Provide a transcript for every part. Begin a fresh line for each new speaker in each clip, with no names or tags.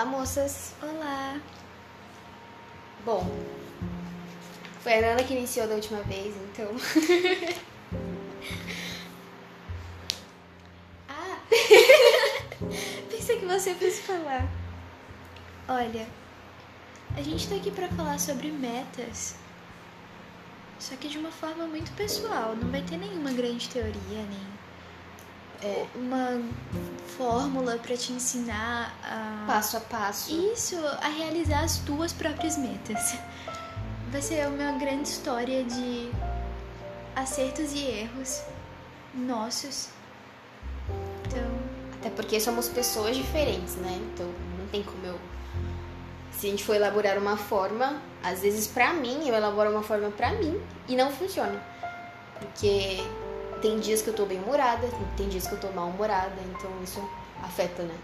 Olá, moças.
Olá.
Bom, foi a Nana que iniciou da última vez, então.
ah! Pensei que você fosse falar. Olha, a gente tá aqui para falar sobre metas. Só que de uma forma muito pessoal, não vai ter nenhuma grande teoria, nem é, uma fórmula para te ensinar a
passo a passo.
Isso, a realizar as tuas próprias metas. Vai ser uma grande história de acertos e erros nossos. Então,
até porque somos pessoas diferentes, né? Então, não tem como eu se a gente for elaborar uma forma, às vezes para mim, eu elaboro uma forma para mim e não funciona. Porque tem dias que eu tô bem humorada, tem dias que eu tô mal humorada, então isso afeta, né?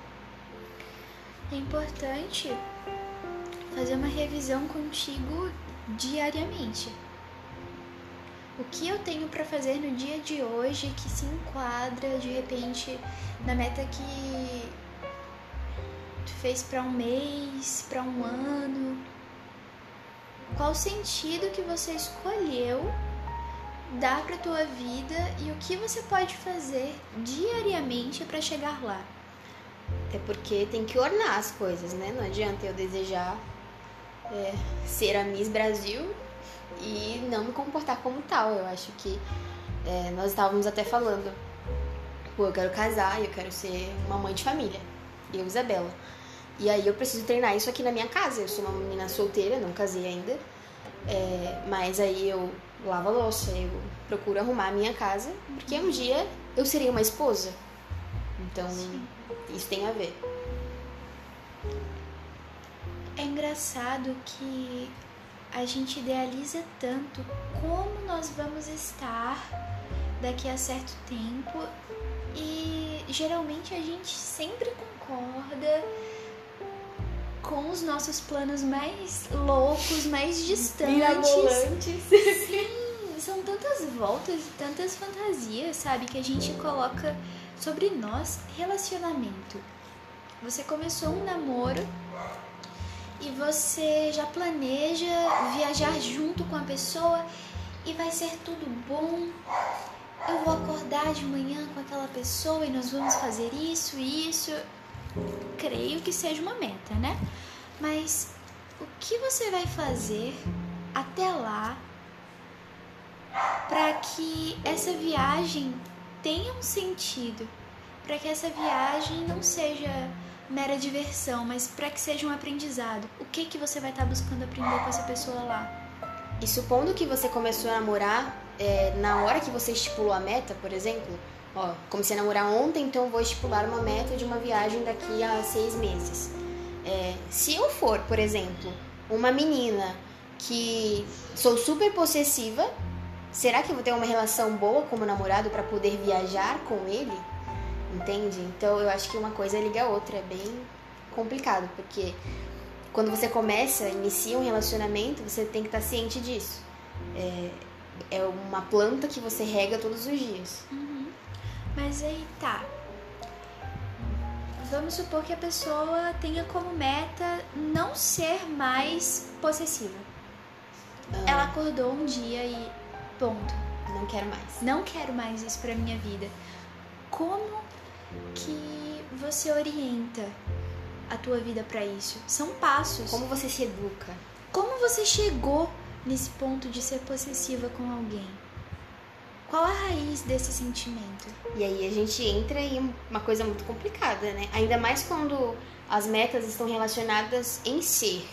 É importante fazer uma revisão contigo diariamente. O que eu tenho para fazer no dia de hoje que se enquadra de repente na meta que tu fez para um mês, para um ano? Qual sentido que você escolheu dá para tua vida e o que você pode fazer diariamente para chegar lá.
Até porque tem que ornar as coisas, né? Não adianta eu desejar é, ser a Miss Brasil e não me comportar como tal. Eu acho que é, nós estávamos até falando, pô, eu quero casar, eu quero ser uma mãe de família, eu, Isabela. E aí eu preciso treinar isso aqui na minha casa. Eu sou uma menina solteira, não casei ainda. É, mas aí eu lavo a louça, eu procuro arrumar a minha casa, porque um dia eu serei uma esposa. Então, Sim. isso tem a ver.
É engraçado que a gente idealiza tanto como nós vamos estar daqui a certo tempo e geralmente a gente sempre concorda com os nossos planos mais loucos, mais distantes. Sim, são tantas voltas e tantas fantasias, sabe, que a gente coloca sobre nós relacionamento. Você começou um namoro e você já planeja viajar junto com a pessoa e vai ser tudo bom. Eu vou acordar de manhã com aquela pessoa e nós vamos fazer isso isso creio que seja uma meta, né? Mas o que você vai fazer até lá para que essa viagem tenha um sentido? Para que essa viagem não seja mera diversão, mas para que seja um aprendizado. O que que você vai estar tá buscando aprender com essa pessoa lá?
E supondo que você começou a namorar é, na hora que você estipulou a meta, por exemplo, ó, comecei a namorar ontem, então vou estipular uma meta de uma viagem daqui a seis meses. É, se eu for, por exemplo, uma menina que sou super possessiva, será que eu vou ter uma relação boa como namorado para poder viajar com ele? Entende? Então eu acho que uma coisa liga a outra, é bem complicado, porque quando você começa, inicia um relacionamento, você tem que estar ciente disso. É, é uma planta que você rega todos os dias.
Uhum. Mas aí tá. Vamos supor que a pessoa tenha como meta não ser mais possessiva. Ah. Ela acordou um dia e ponto.
Não quero mais.
Não quero mais isso pra minha vida. Como que você orienta a tua vida para isso? São passos.
Como você se educa?
Como você chegou nesse ponto de ser possessiva com alguém? Qual a raiz desse sentimento?
E aí a gente entra em uma coisa muito complicada, né? Ainda mais quando as metas estão relacionadas em ser,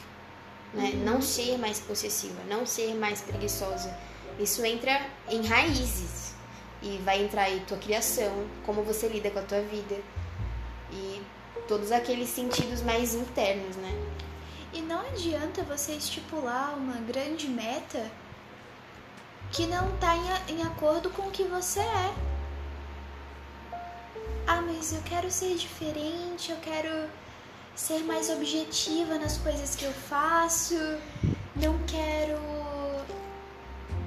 né? Uhum. Não ser mais possessiva, não ser mais preguiçosa. Isso entra em raízes e vai entrar aí tua criação, como você lida com a tua vida e todos aqueles sentidos mais internos, né?
E não adianta você estipular uma grande meta que não está em, em acordo com o que você é. Ah, mas eu quero ser diferente, eu quero ser mais objetiva nas coisas que eu faço, não quero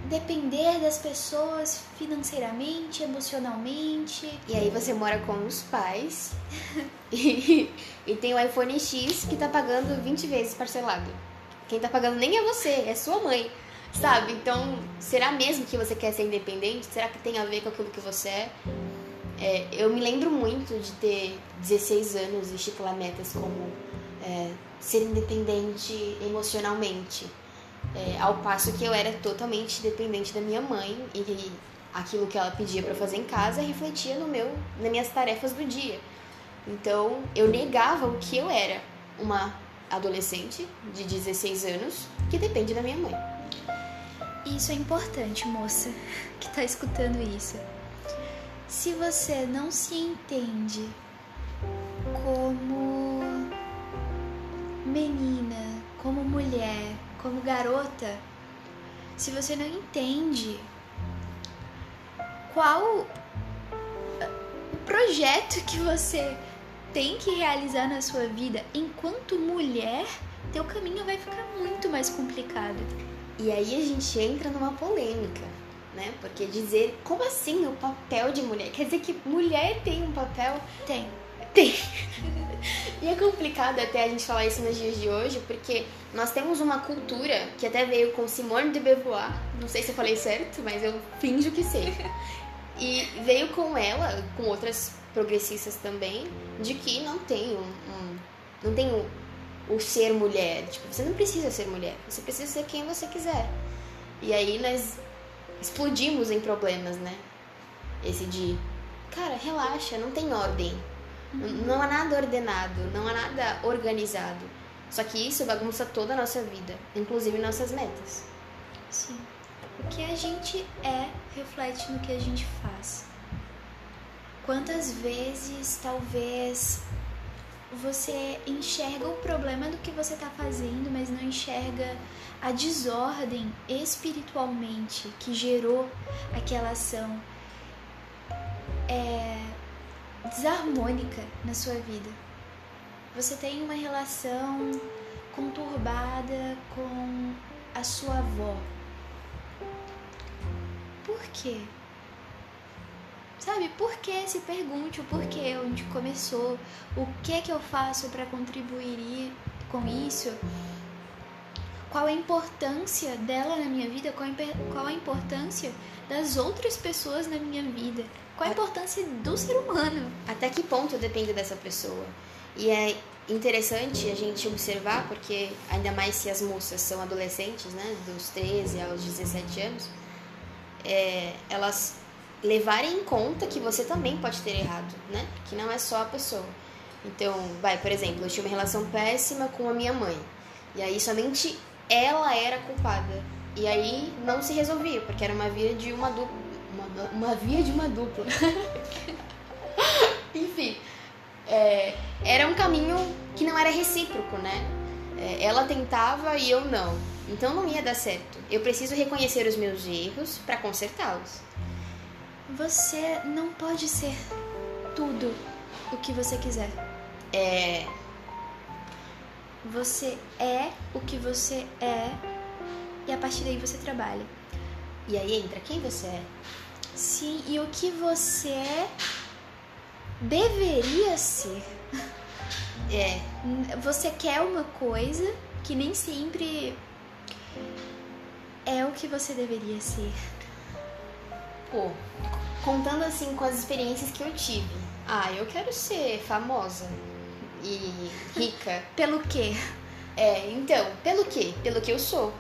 depender das pessoas financeiramente, emocionalmente.
E aí você mora com os pais e, e tem o iPhone X que tá pagando 20 vezes parcelado. Quem tá pagando nem é você, é sua mãe. Sabe? Então, será mesmo que você quer ser independente? Será que tem a ver com aquilo que você é? é eu me lembro muito de ter 16 anos e estipular metas como é, ser independente emocionalmente. É, ao passo que eu era totalmente dependente da minha mãe e aquilo que ela pedia para fazer em casa refletia no meu, nas minhas tarefas do dia. Então, eu negava o que eu era, uma adolescente de 16 anos que depende da minha mãe.
Isso é importante, moça, que tá escutando isso. Se você não se entende como menina, como mulher, como garota, se você não entende qual o projeto que você tem que realizar na sua vida enquanto mulher, teu caminho vai ficar muito mais complicado.
E aí a gente entra numa polêmica, né? Porque dizer, como assim o papel de mulher? Quer dizer que mulher tem um papel?
Tem.
Tem. e é complicado até a gente falar isso nos dias de hoje, porque nós temos uma cultura que até veio com Simone de Beauvoir, não sei se eu falei certo, mas eu finjo que sei. E veio com ela, com outras progressistas também, de que não tem um, um não tem um, o ser mulher. Tipo, você não precisa ser mulher, você precisa ser quem você quiser. E aí nós explodimos em problemas, né? Esse de, cara, relaxa, não tem ordem. Uhum. Não há nada ordenado, não há nada organizado. Só que isso bagunça toda a nossa vida, inclusive nossas metas.
Sim. O que a gente é reflete no que a gente faz. Quantas vezes talvez você enxerga o problema do que você está fazendo, mas não enxerga a desordem espiritualmente que gerou aquela ação é, desarmônica na sua vida. Você tem uma relação conturbada com a sua avó. Por quê? Sabe, por que se pergunte o porquê, onde começou, o que que eu faço para contribuir com isso, qual a importância dela na minha vida, qual a, qual a importância das outras pessoas na minha vida, qual a importância do ser humano.
Até que ponto depende dessa pessoa. E é interessante a gente observar, porque ainda mais se as moças são adolescentes, né, dos 13 aos 17 anos, é, elas levarem em conta que você também pode ter errado, né? Que não é só a pessoa. Então, vai, por exemplo, eu tinha uma relação péssima com a minha mãe. E aí somente ela era culpada. E aí não se resolvia, porque era uma via de uma dupla. Uma, uma via de uma dupla. Enfim. É, era um caminho que não era recíproco, né? É, ela tentava e eu não. Então não ia dar certo. Eu preciso reconhecer os meus erros para consertá-los.
Você não pode ser tudo o que você quiser.
É.
Você é o que você é e a partir daí você trabalha.
E aí entra quem você é.
Sim, e o que você deveria ser.
É.
Você quer uma coisa que nem sempre é o que você deveria ser
pô, contando assim com as experiências que eu tive. Ah, eu quero ser famosa e rica.
pelo quê?
É, então, pelo quê? Pelo que eu sou.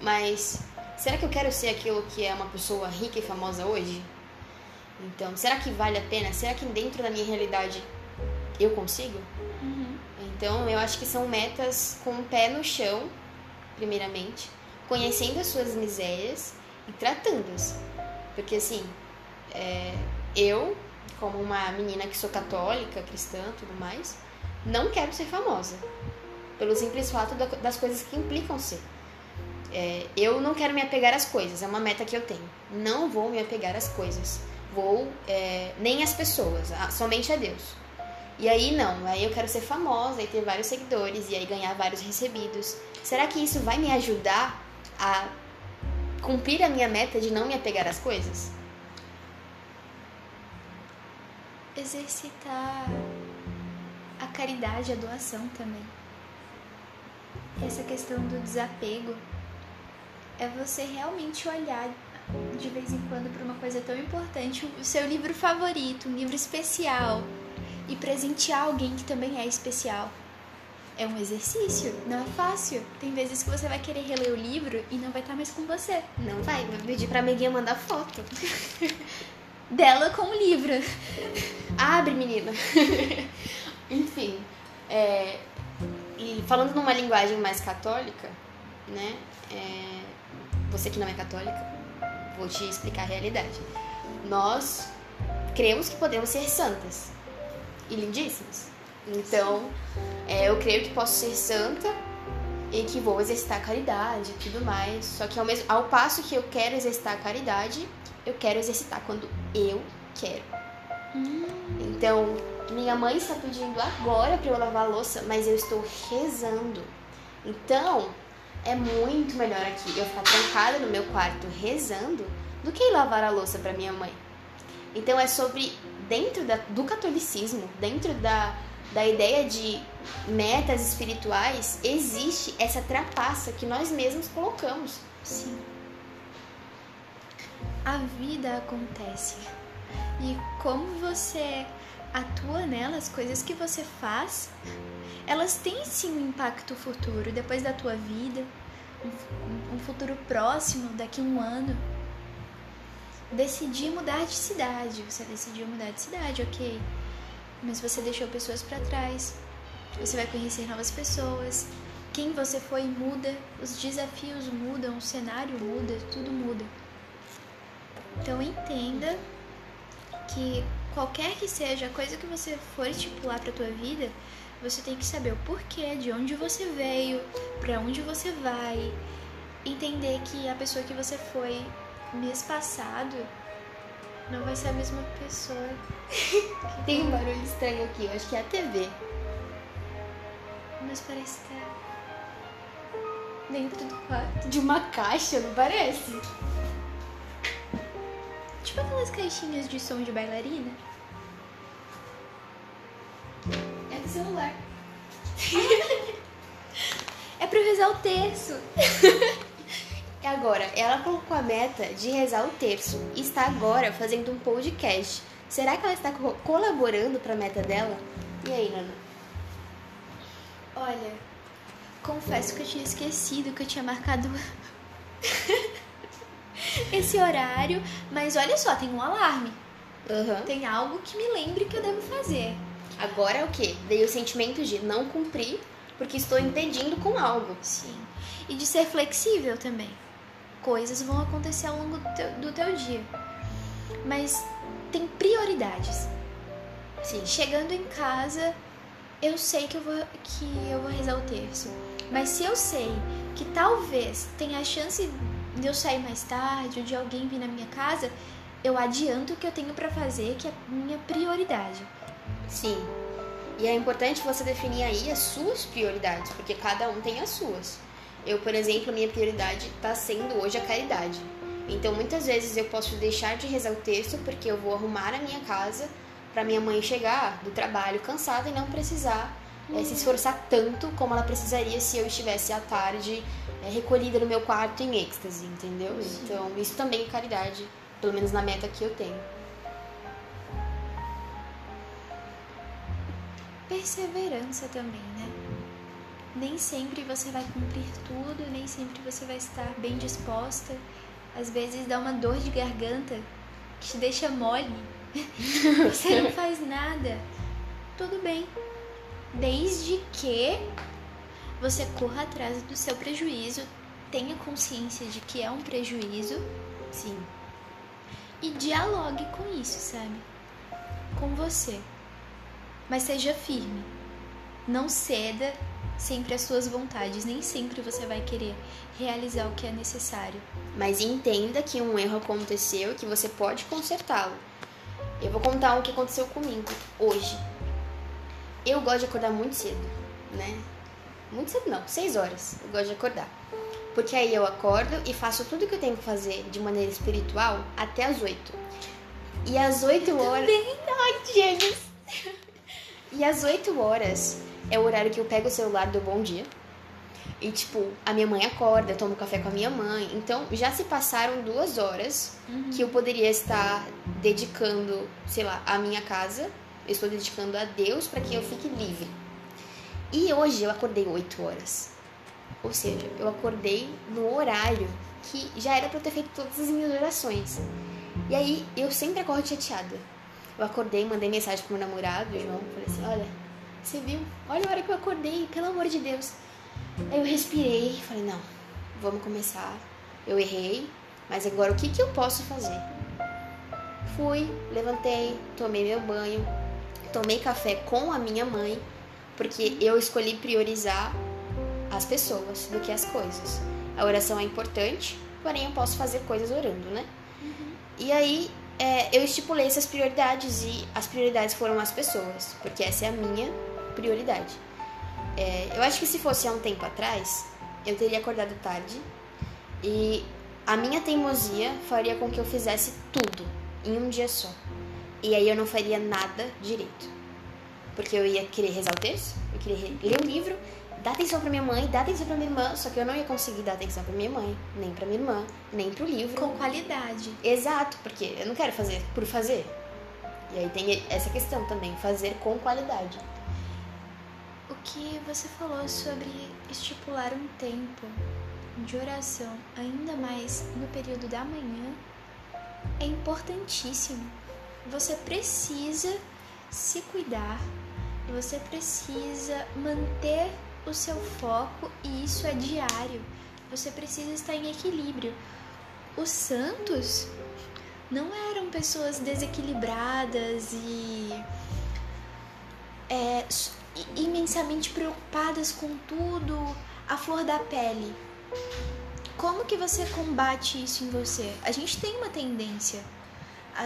Mas será que eu quero ser aquilo que é uma pessoa rica e famosa hoje? Então, será que vale a pena? Será que dentro da minha realidade eu consigo?
Uhum.
Então, eu acho que são metas com o pé no chão, primeiramente, conhecendo as suas misérias e tratando-as. Porque assim, é, eu, como uma menina que sou católica, cristã tudo mais, não quero ser famosa. Pelo simples fato das coisas que implicam ser. É, eu não quero me apegar às coisas, é uma meta que eu tenho. Não vou me apegar às coisas. Vou, é, nem às pessoas, somente a Deus. E aí não, aí eu quero ser famosa e ter vários seguidores e aí ganhar vários recebidos. Será que isso vai me ajudar a cumprir a minha meta de não me apegar às coisas?
Exercitar a caridade, a doação também. Essa questão do desapego é você realmente olhar de vez em quando para uma coisa tão importante, o seu livro favorito, um livro especial, e presentear alguém que também é especial. É um exercício, não é fácil. Tem vezes que você vai querer reler o livro e não vai estar mais com você.
Não vai, vai pedir pra amiguinha mandar foto.
Dela com o livro.
Abre, menina. Enfim, é, e falando numa linguagem mais católica, né? É, você que não é católica, vou te explicar a realidade. Nós cremos que podemos ser santas e lindíssimas. Então, é, eu creio que posso ser santa e que vou exercitar a caridade e tudo mais. Só que ao, mesmo, ao passo que eu quero exercitar a caridade, eu quero exercitar quando eu quero.
Hum.
Então, minha mãe está pedindo agora para eu lavar a louça, mas eu estou rezando. Então, é muito melhor aqui eu ficar trancada no meu quarto rezando do que ir lavar a louça para minha mãe. Então, é sobre dentro da, do catolicismo, dentro da, da ideia de metas espirituais, existe essa trapaça que nós mesmos colocamos.
Sim. A vida acontece. E como você atua nela, as coisas que você faz, elas têm sim um impacto futuro, depois da tua vida, um, futuro próximo, daqui a um ano. Decidir mudar de cidade, você decidiu mudar de cidade, ok. Mas você deixou pessoas para trás, você vai conhecer novas pessoas. Quem você foi muda, os desafios mudam, o cenário muda, tudo muda. Então entenda que qualquer que seja a coisa que você for estipular para tua vida, você tem que saber o porquê, de onde você veio, para onde você vai, entender que a pessoa que você foi mês passado não vai ser a mesma pessoa.
Tem um barulho estranho aqui, eu acho que é a TV.
Mas parece que tá dentro do quarto.
De uma caixa, não parece?
Tipo aquelas caixinhas de som de bailarina.
É do celular.
É pra eu rezar o terço.
E agora, ela colocou a meta de rezar o terço e está agora fazendo um podcast. Será que ela está co- colaborando para a meta dela? E aí, Nana?
Olha, confesso que eu tinha esquecido que eu tinha marcado esse horário, mas olha só, tem um alarme.
Aham.
Tem algo que me lembre que eu devo fazer.
Agora é o quê? Veio o sentimento de não cumprir porque estou impedindo com algo.
Sim. E de ser flexível também. Coisas vão acontecer ao longo do teu, do teu dia. Mas tem prioridades.
Sim.
Chegando em casa, eu sei que eu vou, que eu vou rezar o terço. Mas se eu sei que talvez tenha a chance de eu sair mais tarde ou de alguém vir na minha casa, eu adianto o que eu tenho pra fazer, que é minha prioridade.
Sim. E é importante você definir aí as suas prioridades, porque cada um tem as suas. Eu, por exemplo, minha prioridade está sendo hoje a caridade. Então, muitas vezes eu posso deixar de rezar o texto porque eu vou arrumar a minha casa para minha mãe chegar do trabalho cansada e não precisar eh, se esforçar tanto como ela precisaria se eu estivesse à tarde eh, recolhida no meu quarto em êxtase, entendeu?
Sim.
Então, isso também é caridade, pelo menos na meta que eu tenho.
Perseverança também, né? Nem sempre você vai cumprir tudo, nem sempre você vai estar bem disposta. Às vezes dá uma dor de garganta que te deixa mole. Você não faz nada. Tudo bem. Desde que você corra atrás do seu prejuízo, tenha consciência de que é um prejuízo
Sim.
e dialogue com isso, sabe? Com você. Mas seja firme. Não ceda sempre às suas vontades. Nem sempre você vai querer realizar o que é necessário.
Mas entenda que um erro aconteceu e que você pode consertá-lo. Eu vou contar o que aconteceu comigo hoje. Eu gosto de acordar muito cedo, né? Muito cedo não, 6 horas. Eu gosto de acordar. Porque aí eu acordo e faço tudo que eu tenho que fazer de maneira espiritual até as 8. E às 8 horas.
Também.
Ai, gêmeos! E às 8 horas é o horário que eu pego o celular do bom dia. E, tipo, a minha mãe acorda, eu tomo café com a minha mãe. Então, já se passaram duas horas que eu poderia estar dedicando, sei lá, a minha casa. Eu estou dedicando a Deus para que eu fique livre. E hoje eu acordei 8 horas. Ou seja, eu acordei no horário que já era para eu ter feito todas as minhas orações. E aí eu sempre acordo chateada. Eu acordei, mandei mensagem pro meu namorado, João, falei assim: Olha, você viu? Olha a hora que eu acordei, pelo amor de Deus. Aí eu respirei e falei: Não, vamos começar. Eu errei, mas agora o que, que eu posso fazer? Fui, levantei, tomei meu banho, tomei café com a minha mãe, porque eu escolhi priorizar as pessoas do que as coisas. A oração é importante, porém eu posso fazer coisas orando, né? E aí é, eu estipulei essas prioridades e as prioridades foram as pessoas, porque essa é a minha prioridade. É, eu acho que se fosse há um tempo atrás, eu teria acordado tarde e a minha teimosia faria com que eu fizesse tudo em um dia só. E aí eu não faria nada direito. Porque eu ia querer rezar o texto, eu queria ler o livro, dar atenção pra minha mãe, dar atenção pra minha irmã, só que eu não ia conseguir dar atenção pra minha mãe, nem pra minha irmã, nem pro livro.
Com qualidade.
Exato, porque eu não quero fazer por fazer. E aí tem essa questão também, fazer com qualidade.
O que você falou sobre estipular um tempo de oração, ainda mais no período da manhã, é importantíssimo. Você precisa se cuidar, você precisa manter o seu foco e isso é diário. Você precisa estar em equilíbrio. Os santos não eram pessoas desequilibradas e é, imensamente preocupadas com tudo a flor da pele. Como que você combate isso em você? A gente tem uma tendência a,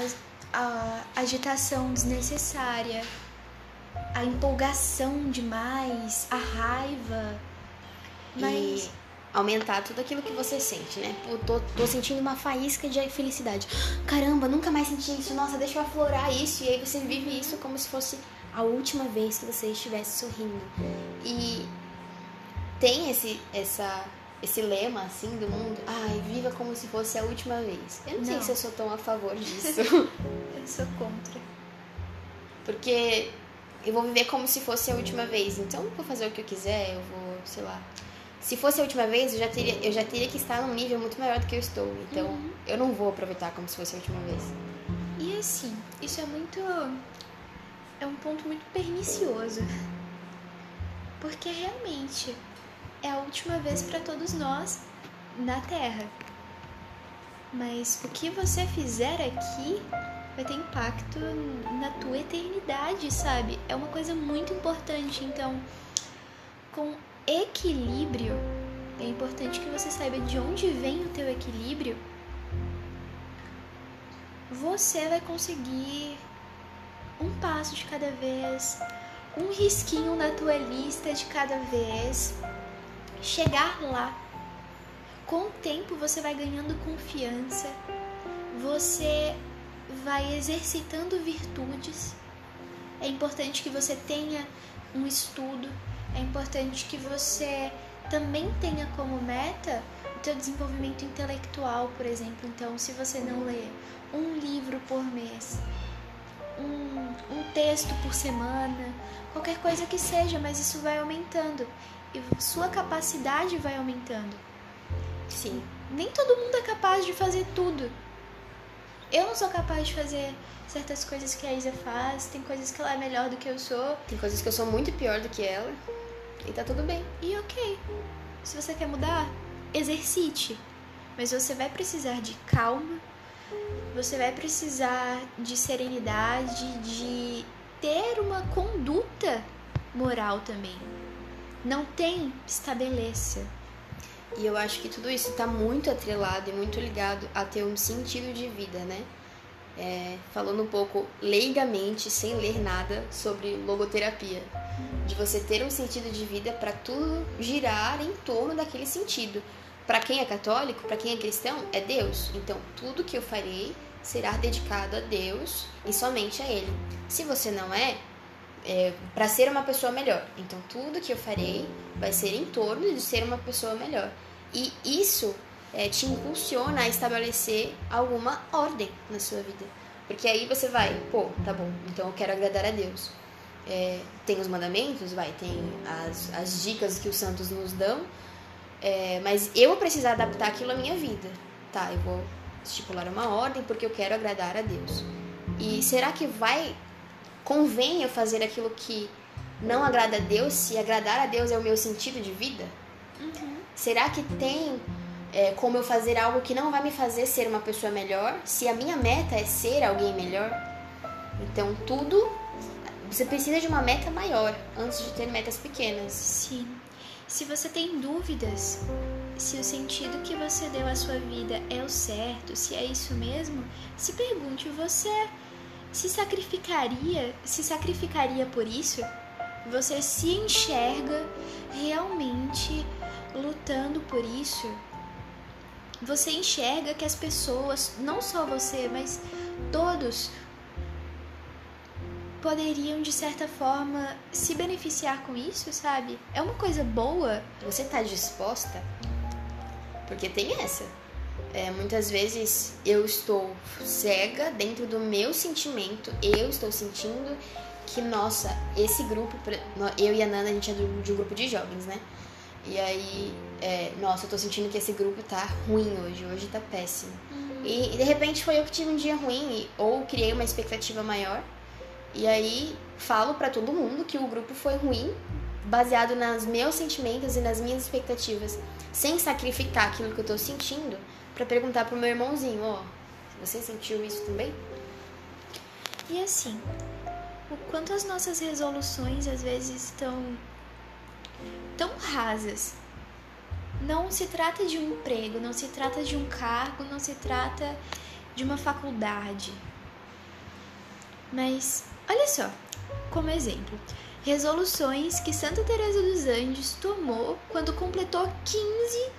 a agitação desnecessária, a empolgação demais, a raiva. Mas.
E aumentar tudo aquilo que você sente, né? Pô, tô, tô sentindo uma faísca de felicidade. Caramba, nunca mais senti isso. Nossa, deixa eu aflorar isso. E aí você vive isso como se fosse a última vez que você estivesse sorrindo. E tem esse, essa, esse lema assim do mundo. Ai, viva como se fosse a última vez. Eu não, não. sei se eu sou tão a favor disso.
eu sou contra.
Porque eu vou viver como se fosse a última vez. Então eu vou fazer o que eu quiser, eu vou, sei lá. Se fosse a última vez, eu já teria, eu já teria que estar num nível muito maior do que eu estou. Então uhum. eu não vou aproveitar como se fosse a última vez.
E assim, isso é muito. É um ponto muito pernicioso. Porque realmente é a última vez para todos nós na Terra. Mas o que você fizer aqui vai ter impacto na tua eternidade, sabe? É uma coisa muito importante. Então, com equilíbrio, é importante que você saiba de onde vem o teu equilíbrio. Você vai conseguir um passo de cada vez, um risquinho na tua lista de cada vez, chegar lá. Com o tempo você vai ganhando confiança, você vai exercitando virtudes. É importante que você tenha um estudo, é importante que você também tenha como meta o teu desenvolvimento intelectual, por exemplo. Então, se você não lê um livro por mês, um, um texto por semana, qualquer coisa que seja, mas isso vai aumentando e sua capacidade vai aumentando.
Sim.
Nem todo mundo é capaz de fazer tudo. Eu não sou capaz de fazer certas coisas que a Isa faz, tem coisas que ela é melhor do que eu sou.
Tem coisas que eu sou muito pior do que ela. E tá tudo bem.
E ok. Se você quer mudar, exercite. Mas você vai precisar de calma, você vai precisar de serenidade, de ter uma conduta moral também. Não tem, estabeleça.
E eu acho que tudo isso está muito atrelado e muito ligado a ter um sentido de vida, né? É, falando um pouco leigamente, sem ler nada sobre logoterapia, de você ter um sentido de vida para tudo girar em torno daquele sentido. para quem é católico, para quem é cristão, é Deus. Então, tudo que eu farei será dedicado a Deus e somente a Ele. Se você não é, é para ser uma pessoa melhor. Então, tudo que eu farei vai ser em torno de ser uma pessoa melhor. E isso é, te impulsiona a estabelecer alguma ordem na sua vida. Porque aí você vai, pô, tá bom, então eu quero agradar a Deus. É, tem os mandamentos, vai, tem as, as dicas que os santos nos dão, é, mas eu vou precisar adaptar aquilo à minha vida. Tá, eu vou estipular uma ordem porque eu quero agradar a Deus. E será que vai, convém eu fazer aquilo que não agrada a Deus se agradar a Deus é o meu sentido de vida? Uhum. Será que tem é, como eu fazer algo que não vai me fazer ser uma pessoa melhor, se a minha meta é ser alguém melhor. Então, tudo. Você precisa de uma meta maior antes de ter metas pequenas.
Sim. Se você tem dúvidas se o sentido que você deu à sua vida é o certo, se é isso mesmo, se pergunte: você se sacrificaria, se sacrificaria por isso? Você se enxerga realmente lutando por isso? você enxerga que as pessoas, não só você, mas todos, poderiam de certa forma se beneficiar com isso, sabe? É uma coisa boa.
Você tá disposta? Porque tem essa. É, muitas vezes eu estou cega dentro do meu sentimento, eu estou sentindo que, nossa, esse grupo, eu e a Nana, a gente é de um grupo de jovens, né? E aí, é, nossa, eu tô sentindo que esse grupo tá ruim hoje, hoje tá péssimo. Uhum. E, e, de repente foi eu que tive um dia ruim, e, ou criei uma expectativa maior. E aí falo para todo mundo que o grupo foi ruim, baseado nos meus sentimentos e nas minhas expectativas, sem sacrificar aquilo que eu tô sentindo, para perguntar pro meu irmãozinho, ó, você sentiu isso também?
E assim, o quanto as nossas resoluções às vezes estão tão rasas. Não se trata de um emprego, não se trata de um cargo, não se trata de uma faculdade. Mas, olha só, como exemplo, resoluções que Santa Teresa dos Anjos tomou quando completou 15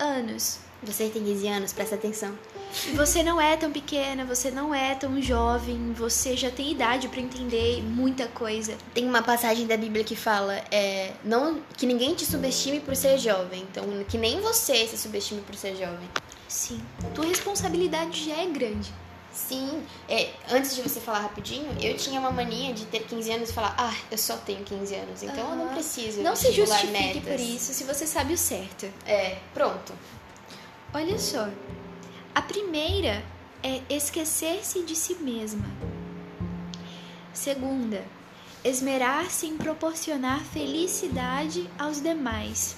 anos.
Você tem 15 anos, presta atenção.
Você não é tão pequena, você não é tão jovem, você já tem idade para entender muita coisa.
Tem uma passagem da Bíblia que fala é, não que ninguém te subestime por ser jovem, então que nem você se subestime por ser jovem.
Sim, tua responsabilidade já é grande.
Sim, é, antes de você falar rapidinho, eu tinha uma mania de ter 15 anos e falar, ah, eu só tenho 15 anos, então uhum. eu não preciso.
Não se justifique metas. por isso se você sabe o certo.
É, pronto.
Olha só, a primeira é esquecer-se de si mesma. Segunda, esmerar-se em proporcionar felicidade aos demais.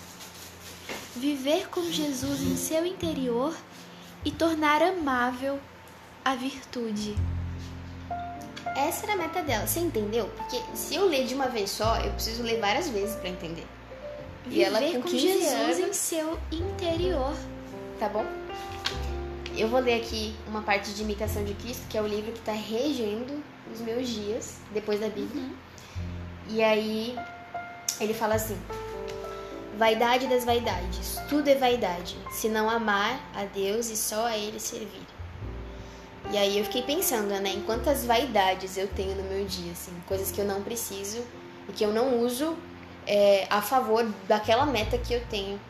Viver com Jesus em seu interior e tornar amável a virtude.
Essa era a meta dela, você entendeu? Porque se eu ler de uma vez só, eu preciso ler várias vezes para entender.
Viver e ela com, com Jesus anos... em seu interior
tá bom? Eu vou ler aqui uma parte de Imitação de Cristo, que é o livro que está regendo os meus dias depois da Bíblia. Uhum. E aí ele fala assim: Vaidade das vaidades, tudo é vaidade, se não amar a Deus e só a Ele servir. E aí eu fiquei pensando, né, em quantas vaidades eu tenho no meu dia, assim, coisas que eu não preciso e que eu não uso é, a favor daquela meta que eu tenho,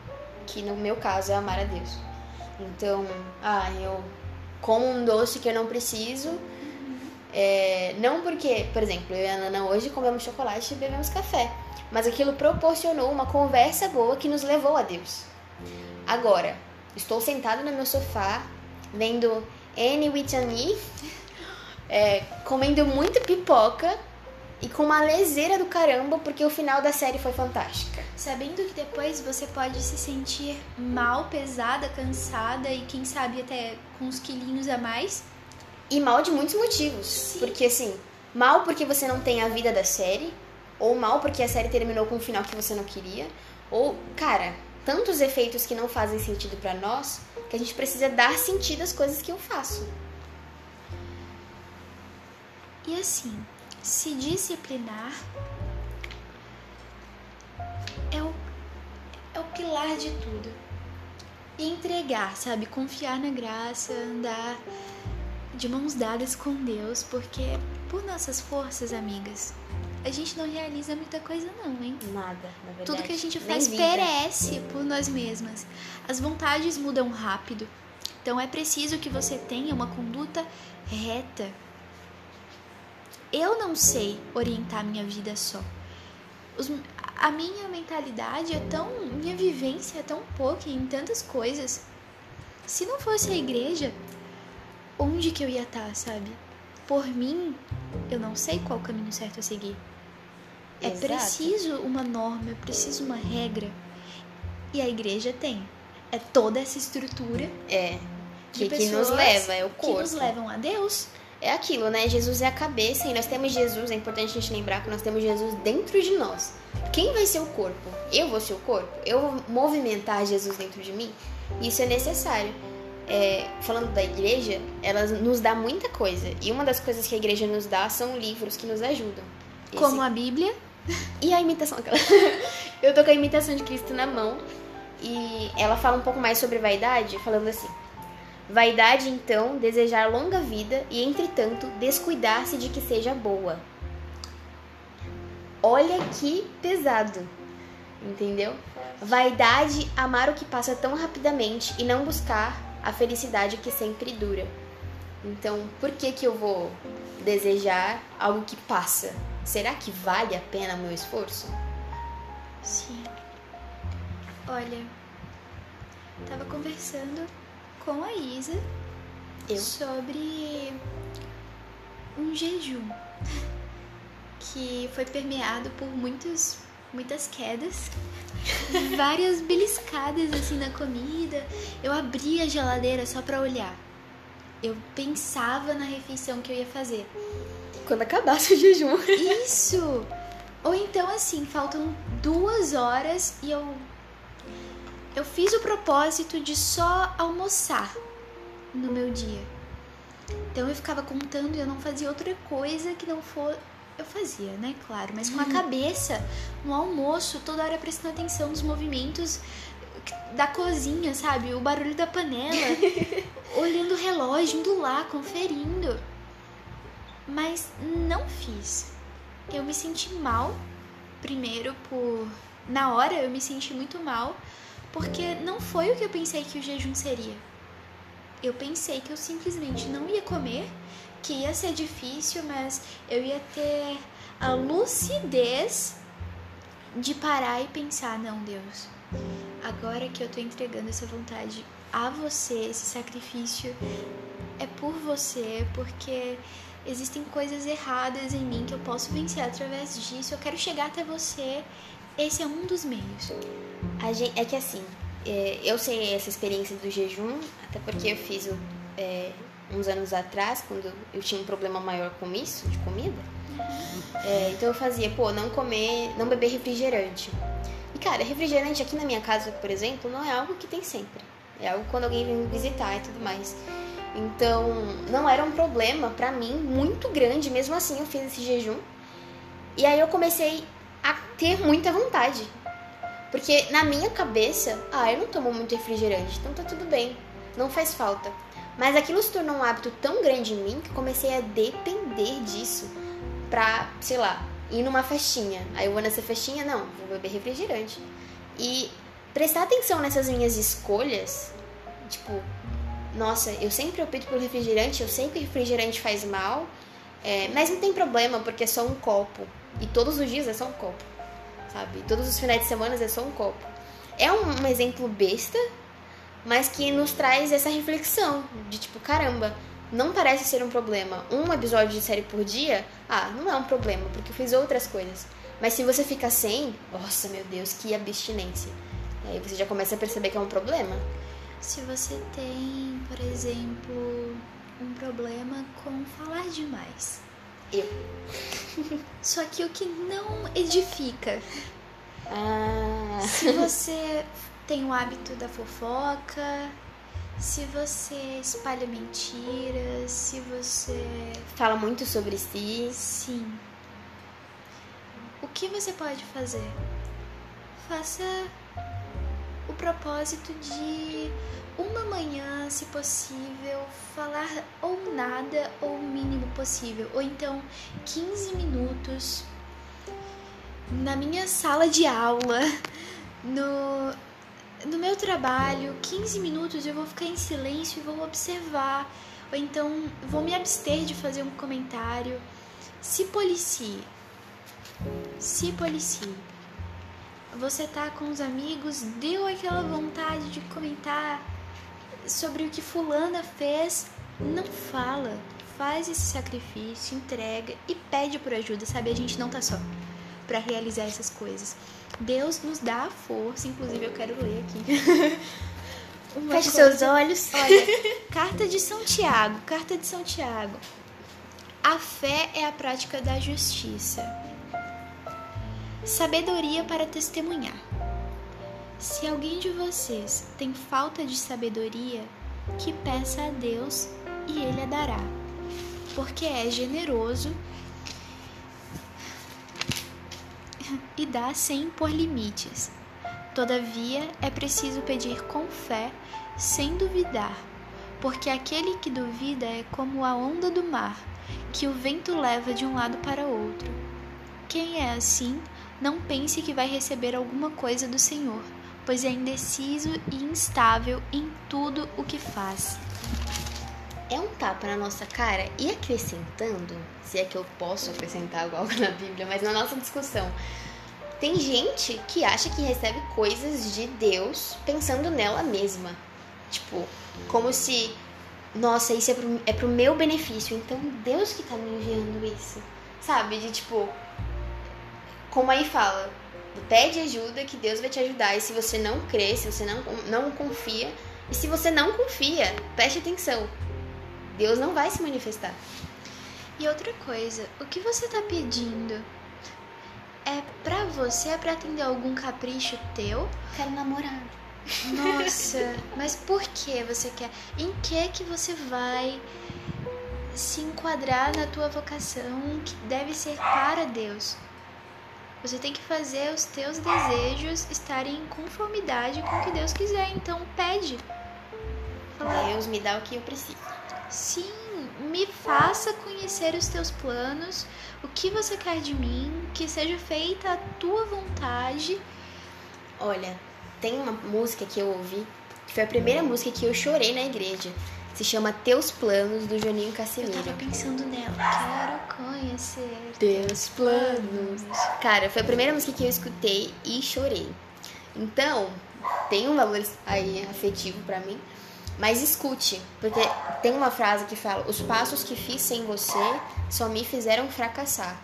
que no meu caso é amar a Deus. Então, ah, eu como um doce que eu não preciso. É, não porque, por exemplo, eu e a Nana hoje comemos chocolate e bebemos café. Mas aquilo proporcionou uma conversa boa que nos levou a Deus. Agora, estou sentado no meu sofá, vendo Annie with an é, comendo muito pipoca e com uma leseira do caramba, porque o final da série foi fantástica.
Sabendo que depois você pode se sentir mal, pesada, cansada e quem sabe até com uns quilinhos a mais.
E mal de muitos motivos. Sim. Porque assim, mal porque você não tem a vida da série, ou mal porque a série terminou com um final que você não queria, ou, cara, tantos efeitos que não fazem sentido para nós, que a gente precisa dar sentido às coisas que eu faço.
E assim, se disciplinar pilar de tudo. entregar, sabe? Confiar na graça, andar de mãos dadas com Deus, porque por nossas forças, amigas, a gente não realiza muita coisa não, hein?
Nada, na verdade.
Tudo que a gente faz perece por nós mesmas. As vontades mudam rápido. Então é preciso que você tenha uma conduta reta. Eu não sei orientar minha vida só. Os- a minha mentalidade é tão. Minha vivência é tão pouca em tantas coisas. Se não fosse a igreja, onde que eu ia estar, sabe? Por mim, eu não sei qual o caminho certo a seguir. É
Exato.
preciso uma norma, é preciso uma regra. E a igreja tem. É toda essa estrutura
É.
de
Que, que nos
pessoas
leva, é o
que
corpo.
nos levam a Deus.
É aquilo, né? Jesus é a cabeça e nós temos Jesus, é importante a gente lembrar que nós temos Jesus dentro de nós. Quem vai ser o corpo? Eu vou ser o corpo? Eu vou movimentar Jesus dentro de mim? Isso é necessário. É, falando da igreja, ela nos dá muita coisa. E uma das coisas que a igreja nos dá são livros que nos ajudam. Esse-
Como a Bíblia.
E a imitação aquela. Eu tô com a imitação de Cristo na mão. E ela fala um pouco mais sobre vaidade, falando assim: Vaidade, então, desejar longa vida e, entretanto, descuidar-se de que seja boa. Olha que pesado, entendeu? Vaidade, amar o que passa tão rapidamente e não buscar a felicidade que sempre dura. Então, por que que eu vou desejar algo que passa? Será que vale a pena o meu esforço?
Sim. Olha, tava conversando com a Isa
Eu?
sobre um jejum que foi permeado por muitos, muitas quedas, várias beliscadas assim na comida. Eu abria a geladeira só pra olhar. Eu pensava na refeição que eu ia fazer.
Quando acabasse o jejum.
Isso! Ou então, assim, faltam duas horas e eu. Eu fiz o propósito de só almoçar no meu dia. Então eu ficava contando e eu não fazia outra coisa que não for. Eu fazia, né? Claro, mas com a cabeça no almoço, toda hora prestando atenção nos movimentos da cozinha, sabe? O barulho da panela, olhando o relógio, indo lá, conferindo. Mas não fiz. Eu me senti mal, primeiro por. Na hora eu me senti muito mal, porque não foi o que eu pensei que o jejum seria. Eu pensei que eu simplesmente não ia comer, que ia ser difícil, mas eu ia ter a lucidez de parar e pensar: não, Deus, agora que eu tô entregando essa vontade a você, esse sacrifício, é por você, porque existem coisas erradas em mim que eu posso vencer através disso. Eu quero chegar até você. Esse é um dos meios.
Gente, é que assim, é, eu sei essa experiência do jejum, até porque eu fiz o- é, uns anos atrás, quando eu tinha um problema maior com isso, de comida. É, então eu fazia, pô, não comer, não beber refrigerante. E cara, refrigerante aqui na minha casa, por exemplo, não é algo que tem sempre. É algo quando alguém vem me visitar e tudo mais. Então, não era um problema pra mim muito grande, mesmo assim eu fiz esse jejum. E aí eu comecei a ter muita vontade. Porque na minha cabeça, ah, eu não tomo muito refrigerante, então tá tudo bem, não faz falta. Mas aquilo se tornou um hábito tão grande em mim que comecei a depender disso pra, sei lá, ir numa festinha. Aí eu vou nessa festinha, não, vou beber refrigerante. E prestar atenção nessas minhas escolhas, tipo, nossa, eu sempre opto por refrigerante, eu sei que refrigerante faz mal, é, mas não tem problema porque é só um copo. E todos os dias é só um copo, sabe? Todos os finais de semana é só um copo. É um, um exemplo besta, mas que nos traz essa reflexão de tipo, caramba, não parece ser um problema. Um episódio de série por dia, ah, não é um problema, porque eu fiz outras coisas. Mas se você fica sem, nossa, meu Deus, que abstinência. Aí você já começa a perceber que é um problema.
Se você tem, por exemplo, um problema com falar demais.
Eu.
Só que o que não edifica.
Ah,
Se você tem o hábito da fofoca, se você espalha mentiras, se você.
fala muito sobre si.
Sim. O que você pode fazer? Faça o propósito de uma manhã, se possível, falar ou nada ou o mínimo possível, ou então 15 minutos na minha sala de aula, no, no meu trabalho, 15 minutos eu vou ficar em silêncio e vou observar, ou então vou me abster de fazer um comentário. Se policie. Se policie. Você tá com os amigos, deu aquela vontade de comentar sobre o que fulana fez, não fala. Faz esse sacrifício, entrega e pede por ajuda, sabe? A gente não tá só para realizar essas coisas. Deus nos dá a força, inclusive eu quero ler aqui.
Feche seus olhos.
Olha, carta de São Tiago, carta de São Tiago. A fé é a prática da justiça. Sabedoria para testemunhar. Se alguém de vocês tem falta de sabedoria, que peça a Deus e ele a dará, porque é generoso e dá sem impor limites. Todavia, é preciso pedir com fé, sem duvidar, porque aquele que duvida é como a onda do mar, que o vento leva de um lado para outro. Quem é assim, não pense que vai receber alguma coisa do Senhor, pois é indeciso e instável em tudo o que faz.
É um tapa na nossa cara e acrescentando, se é que eu posso acrescentar algo na Bíblia, mas na nossa discussão, tem gente que acha que recebe coisas de Deus pensando nela mesma. Tipo, como se, nossa, isso é pro, é pro meu benefício, então Deus que tá me enviando isso. Sabe? De tipo, como aí fala, pede ajuda que Deus vai te ajudar. E se você não crê, se você não, não confia, e se você não confia, preste atenção. Deus não vai se manifestar.
E outra coisa, o que você tá pedindo? É pra você, é pra atender algum capricho teu?
Quero namorar.
Nossa, mas por que você quer? Em que que você vai se enquadrar na tua vocação que deve ser para Deus? Você tem que fazer os teus desejos estarem em conformidade com o que Deus quiser. Então pede.
Fala, Deus me dá o que eu preciso.
Sim, me faça conhecer os teus planos, o que você quer de mim, que seja feita a tua vontade.
Olha, tem uma música que eu ouvi, que foi a primeira música que eu chorei na igreja. Se chama Teus Planos, do Juninho Casimiro.
Eu tava pensando nela. Quero conhecer
Teus Planos. Cara, foi a primeira música que eu escutei e chorei. Então, tem um valor aí afetivo para mim. Mas escute, porque tem uma frase que fala: Os passos que fiz sem você só me fizeram fracassar.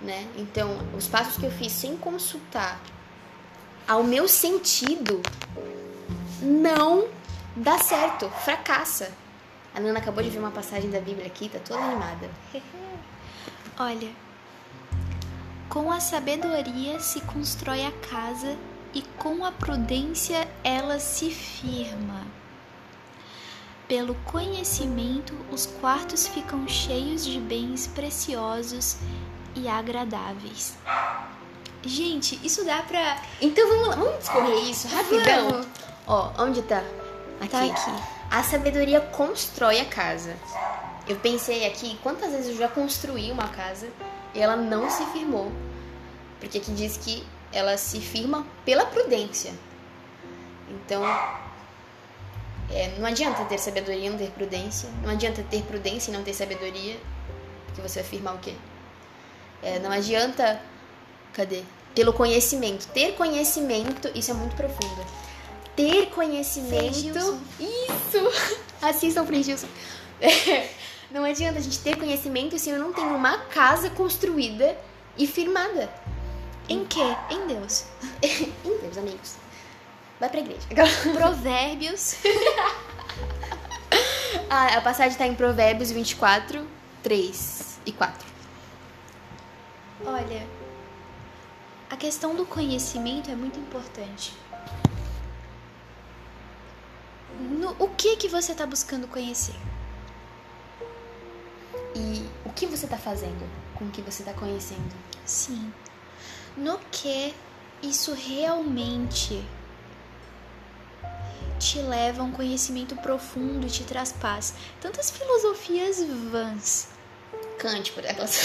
Né? Então, os passos que eu fiz sem consultar ao meu sentido não dá certo, fracassa. A Nana acabou de ver uma passagem da Bíblia aqui, tá toda animada.
Olha, com a sabedoria se constrói a casa e com a prudência ela se firma. Pelo conhecimento, os quartos ficam cheios de bens preciosos e agradáveis. Gente, isso dá pra.
Então vamos lá, vamos discorrer isso rapidão.
Vamos.
Ó, onde tá? Aqui.
Tá aqui.
A sabedoria constrói a casa. Eu pensei aqui quantas vezes eu já construí uma casa e ela não se firmou. Porque aqui diz que ela se firma pela prudência. Então, é, não adianta ter sabedoria e não ter prudência. Não adianta ter prudência e não ter sabedoria. Porque você vai firmar o quê? É, não adianta. Cadê? Pelo conhecimento. Ter conhecimento, isso é muito profundo. Ter conhecimento. Isso! Assistam Frei Gilson. É, não adianta a gente ter conhecimento se eu não tenho uma casa construída e firmada.
Em quê? Em Deus.
em Deus, amigos. Vai pra igreja.
Provérbios.
Ah, a passagem tá em Provérbios 24, 3 e 4.
Olha, a questão do conhecimento é muito importante. No, o que que você está buscando conhecer?
E o que você tá fazendo com o que você tá conhecendo?
Sim. No que isso realmente te leva a um conhecimento profundo, te traz paz. Tantas filosofias vãs.
Kant, por aquelas.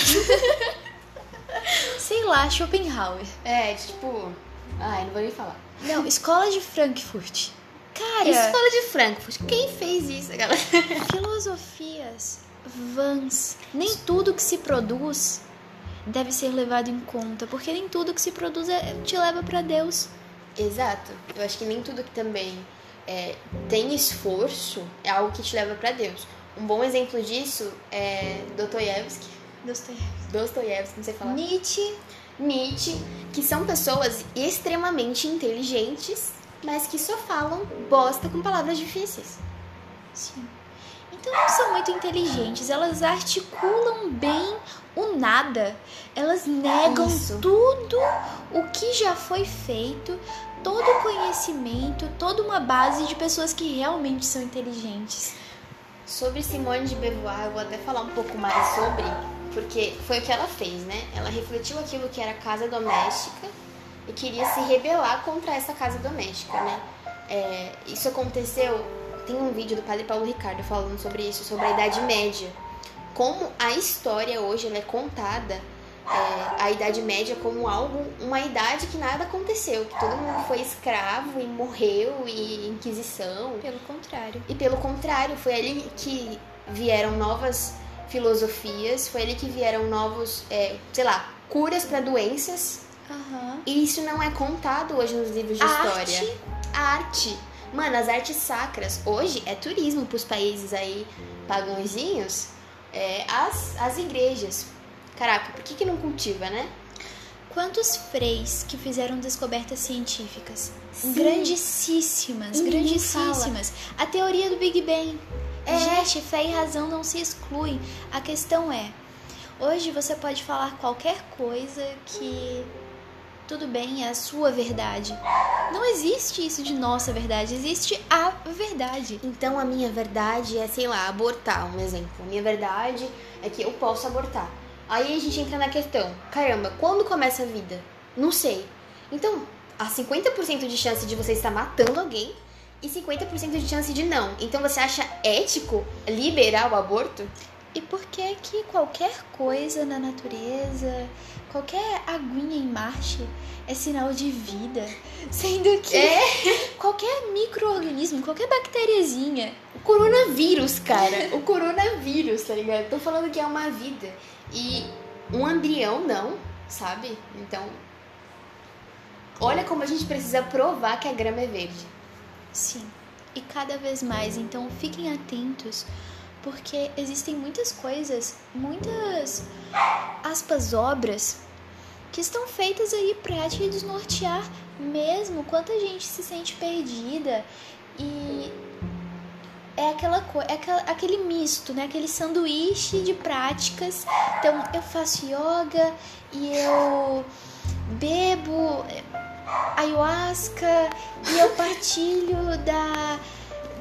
Sei lá, Schopenhauer.
É, tipo. Ai, não vou nem falar.
Não, Escola de Frankfurt. Cara,
Escola de Frankfurt. Quem fez isso, galera?
filosofias vãs. Nem tudo que se produz deve ser levado em conta, porque nem tudo que se produz é- te leva pra Deus.
Exato. Eu acho que nem tudo que também é, tem esforço é algo que te leva pra Deus. Um bom exemplo disso é Dostoiévski.
Dostoiévski.
Dostoiévski, não sei falar.
Nietzsche.
Nietzsche, que são pessoas extremamente inteligentes, mas que só falam bosta com palavras difíceis.
Sim. Então não são muito inteligentes, elas articulam bem o nada. Elas negam
Isso.
tudo o que já foi feito, todo o conhecimento, toda uma base de pessoas que realmente são inteligentes.
Sobre Simone de Beauvoir, eu vou até falar um pouco mais sobre, porque foi o que ela fez, né? Ela refletiu aquilo que era casa doméstica e queria se rebelar contra essa casa doméstica, né? É, isso aconteceu. Tem um vídeo do Padre Paulo Ricardo falando sobre isso, sobre a Idade Média. Como a história hoje é contada, é, a Idade Média como algo, uma idade que nada aconteceu, que todo mundo foi escravo e morreu e Inquisição
Pelo contrário.
e pelo contrário, foi ali que vieram novas filosofias, foi ali que vieram novos, é, sei lá, curas para doenças.
Aham.
E isso não é contado hoje nos livros de
A
história.
arte.
A arte. Mano, as artes sacras hoje é turismo pros países aí pagãozinhos, é, as, as igrejas. Caraca, por que, que não cultiva, né?
Quantos freis que fizeram descobertas científicas?
Sim.
Grandíssimas,
ninguém
grandíssimas. A teoria do Big Bang.
É.
Gente, fé e razão não se excluem. A questão é, hoje você pode falar qualquer coisa que tudo bem, é a sua verdade. Não existe isso de nossa verdade, existe a verdade.
Então a minha verdade é, sei lá, abortar, um exemplo. A minha verdade é que eu posso abortar. Aí a gente entra na questão, caramba, quando começa a vida? Não sei. Então, há 50% de chance de você estar matando alguém e 50% de chance de não. Então você acha ético liberar o aborto?
E por que que qualquer coisa na natureza, qualquer aguinha em marcha é sinal de vida? Sendo que
É.
qualquer micro-organismo, qualquer bactériazinha
O coronavírus, cara. O coronavírus, tá ligado? Tô falando que é uma vida. E um embrião não, sabe? Então. Olha como a gente precisa provar que a grama é verde.
Sim, e cada vez mais. Então fiquem atentos, porque existem muitas coisas, muitas aspas obras que estão feitas aí pra te desnortear mesmo quanto a gente se sente perdida e é aquela coisa, é aquela- aquele misto, né? Aquele sanduíche de práticas. Então eu faço yoga e eu bebo ayahuasca e eu partilho da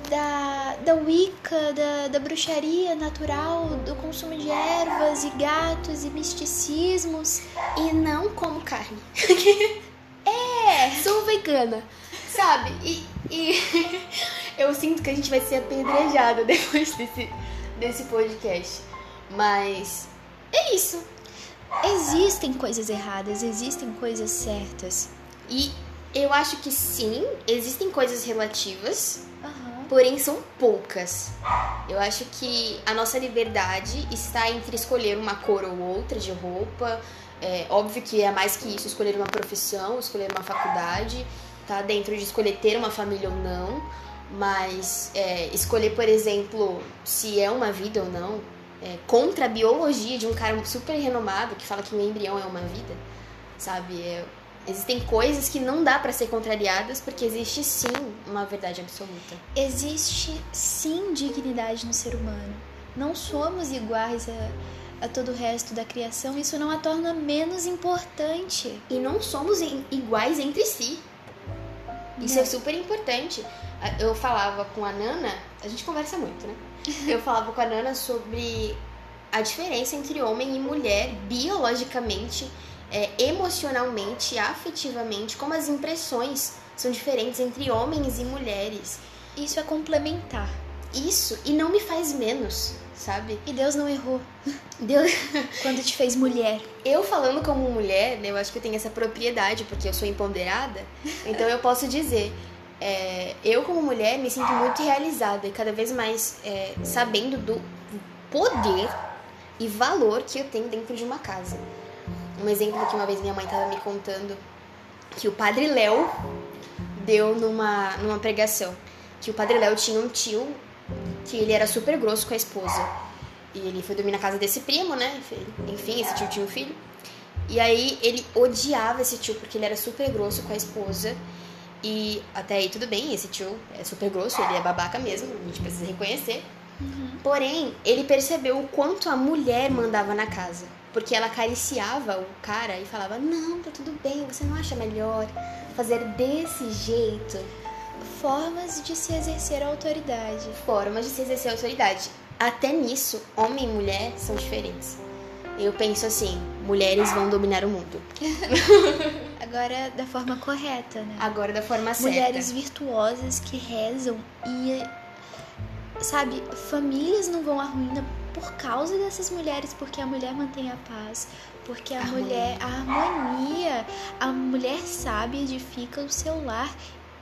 da, da Wicca, da, da bruxaria natural, do consumo de ervas e gatos e misticismos.
E não como carne. é, sou vegana. Sabe? E, e eu sinto que a gente vai ser apedrejada depois desse, desse podcast. Mas é isso.
Existem coisas erradas, existem coisas certas.
E eu acho que sim, existem coisas relativas,
Aham.
Porém são poucas. Eu acho que a nossa liberdade está entre escolher uma cor ou outra de roupa. É óbvio que é mais que isso, escolher uma profissão, escolher uma faculdade, tá dentro de escolher ter uma família ou não. Mas é, escolher, por exemplo, se é uma vida ou não, é, contra a biologia de um cara super renomado que fala que um embrião é uma vida, sabe? É, existem coisas que não dá pra ser contrariadas porque existe sim uma verdade absoluta.
Existe sim dignidade no ser humano. Não somos iguais a, a todo o resto da criação, isso não a torna menos importante.
E não somos iguais entre si. Isso
Não.
é super importante. Eu falava com a Nana, a gente conversa muito, né? Eu falava com a Nana sobre a diferença entre homem e mulher biologicamente, é, emocionalmente, afetivamente, como as impressões são diferentes entre homens e mulheres.
Isso é complementar.
Isso, e não me faz menos, sabe?
E Deus não errou
Deus,
quando te fez mulher.
eu falando como mulher, né, eu acho que eu tenho essa propriedade, porque eu sou empoderada, então eu posso dizer, é, eu como mulher me sinto muito realizada e cada vez mais é, sabendo do poder e valor que eu tenho dentro de uma casa. Um exemplo que uma vez minha mãe estava me contando que o padre Léo deu numa, numa pregação. Que o padre Léo tinha um tio que ele era super grosso com a esposa. E ele foi dormir na casa desse primo, né? Enfim, esse tio tinha um filho. E aí ele odiava esse tio porque ele era super grosso com a esposa. E até aí tudo bem, esse tio é super grosso, ele é babaca mesmo, a gente precisa reconhecer. Porém, ele percebeu o quanto a mulher mandava na casa. Porque ela acariciava o cara e falava: Não, tá tudo bem, você não acha melhor fazer desse jeito?
Formas de se exercer a autoridade.
Formas de se exercer autoridade. Até nisso, homem e mulher são diferentes. Eu penso assim: mulheres vão dominar o mundo.
Agora, da forma correta, né?
Agora, da forma certa.
Mulheres virtuosas que rezam e, sabe, famílias não vão à ruína por causa dessas mulheres, porque a mulher mantém a paz, porque a
Harmonia.
mulher, a harmonia, a mulher sábia edifica o seu lar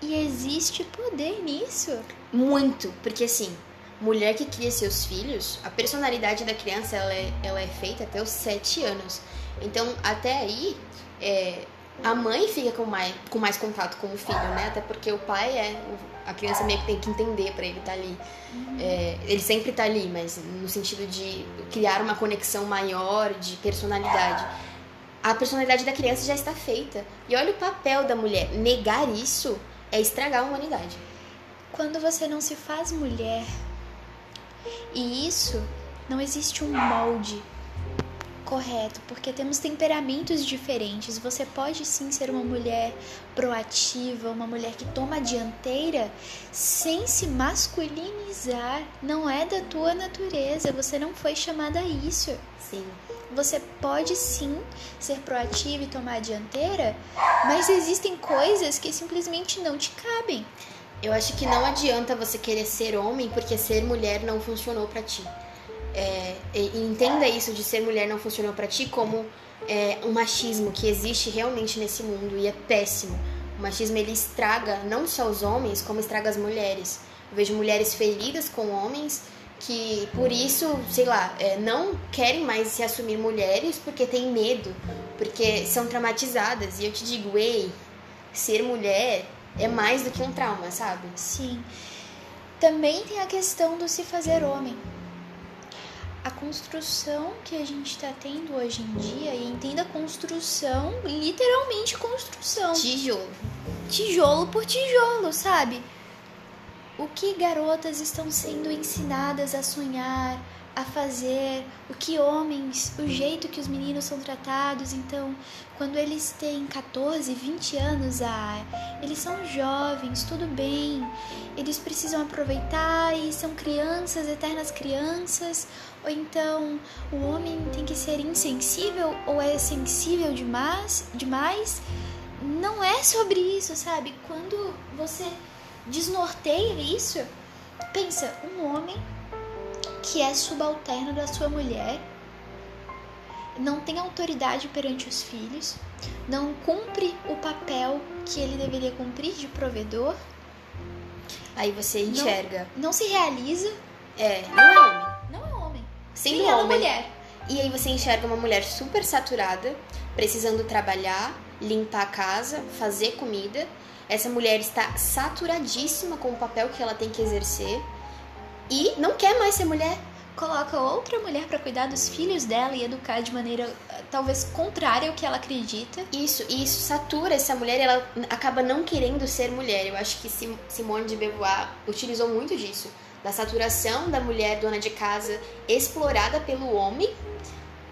e existe poder nisso.
Muito, porque assim, mulher que cria seus filhos, a personalidade da criança ela é, ela é feita até os 7 anos. Então, até aí, é, a mãe fica com mais, com mais contato com o filho, né? Até porque o pai é. A criança meio que tem que entender pra ele estar ali. É, ele sempre tá ali, mas no sentido de criar uma conexão maior de personalidade. A personalidade da criança já está feita. E olha o papel da mulher. Negar isso é estragar a humanidade.
Quando você não se faz mulher, e isso não existe um molde correto, porque temos temperamentos diferentes. Você pode sim ser uma mulher proativa, uma mulher que toma a dianteira sem se masculinizar. Não é da tua natureza, você não foi chamada a isso.
Sim.
Você pode sim ser proativa e tomar a dianteira, mas existem coisas que simplesmente não te cabem.
Eu acho que não adianta você querer ser homem porque ser mulher não funcionou pra ti. É, e- entenda isso de ser mulher não funcionou pra ti como é, um machismo que existe realmente nesse mundo e é péssimo. O machismo ele estraga não só os homens, como estraga as mulheres. Eu vejo mulheres feridas com homens que por isso, sei lá, é, não querem mais se assumir mulheres porque têm medo, porque são traumatizadas. E eu te digo, ei, ser mulher é mais do que um trauma, sabe?
Sim. Também tem a questão do se fazer homem. A construção que a gente está tendo hoje em dia, e entenda construção, literalmente construção.
Tijolo.
Tijolo por tijolo, sabe? O que garotas estão sendo ensinadas a sonhar, a fazer, o que homens, o jeito que os meninos são tratados. Então, quando eles têm 14, 20 anos, ah, eles são jovens, tudo bem. Eles precisam aproveitar e são crianças, eternas crianças. Ou então, o homem tem que ser insensível ou é sensível demais, demais. Não é sobre isso, sabe? Quando você desnorteia isso, pensa, um homem que é subalterno da sua mulher, não tem autoridade perante os filhos, não cumpre o papel que ele deveria cumprir de provedor,
Aí você enxerga.
não se realiza,
É, não é homem. Sendo
Sim, é
homem.
mulher.
E aí você enxerga uma mulher super saturada, precisando trabalhar, limpar a casa, fazer comida. Essa mulher está saturadíssima com o papel que ela tem que exercer e não quer mais ser mulher.
Coloca outra mulher para cuidar dos filhos dela e educar de maneira eh, talvez contrária ao que ela acredita.
Isso, e isso satura essa mulher e ela acaba não querendo ser mulher. Eu acho que Sim- Simone de Beauvoir utilizou muito disso. Da saturação da mulher dona de casa explorada pelo homem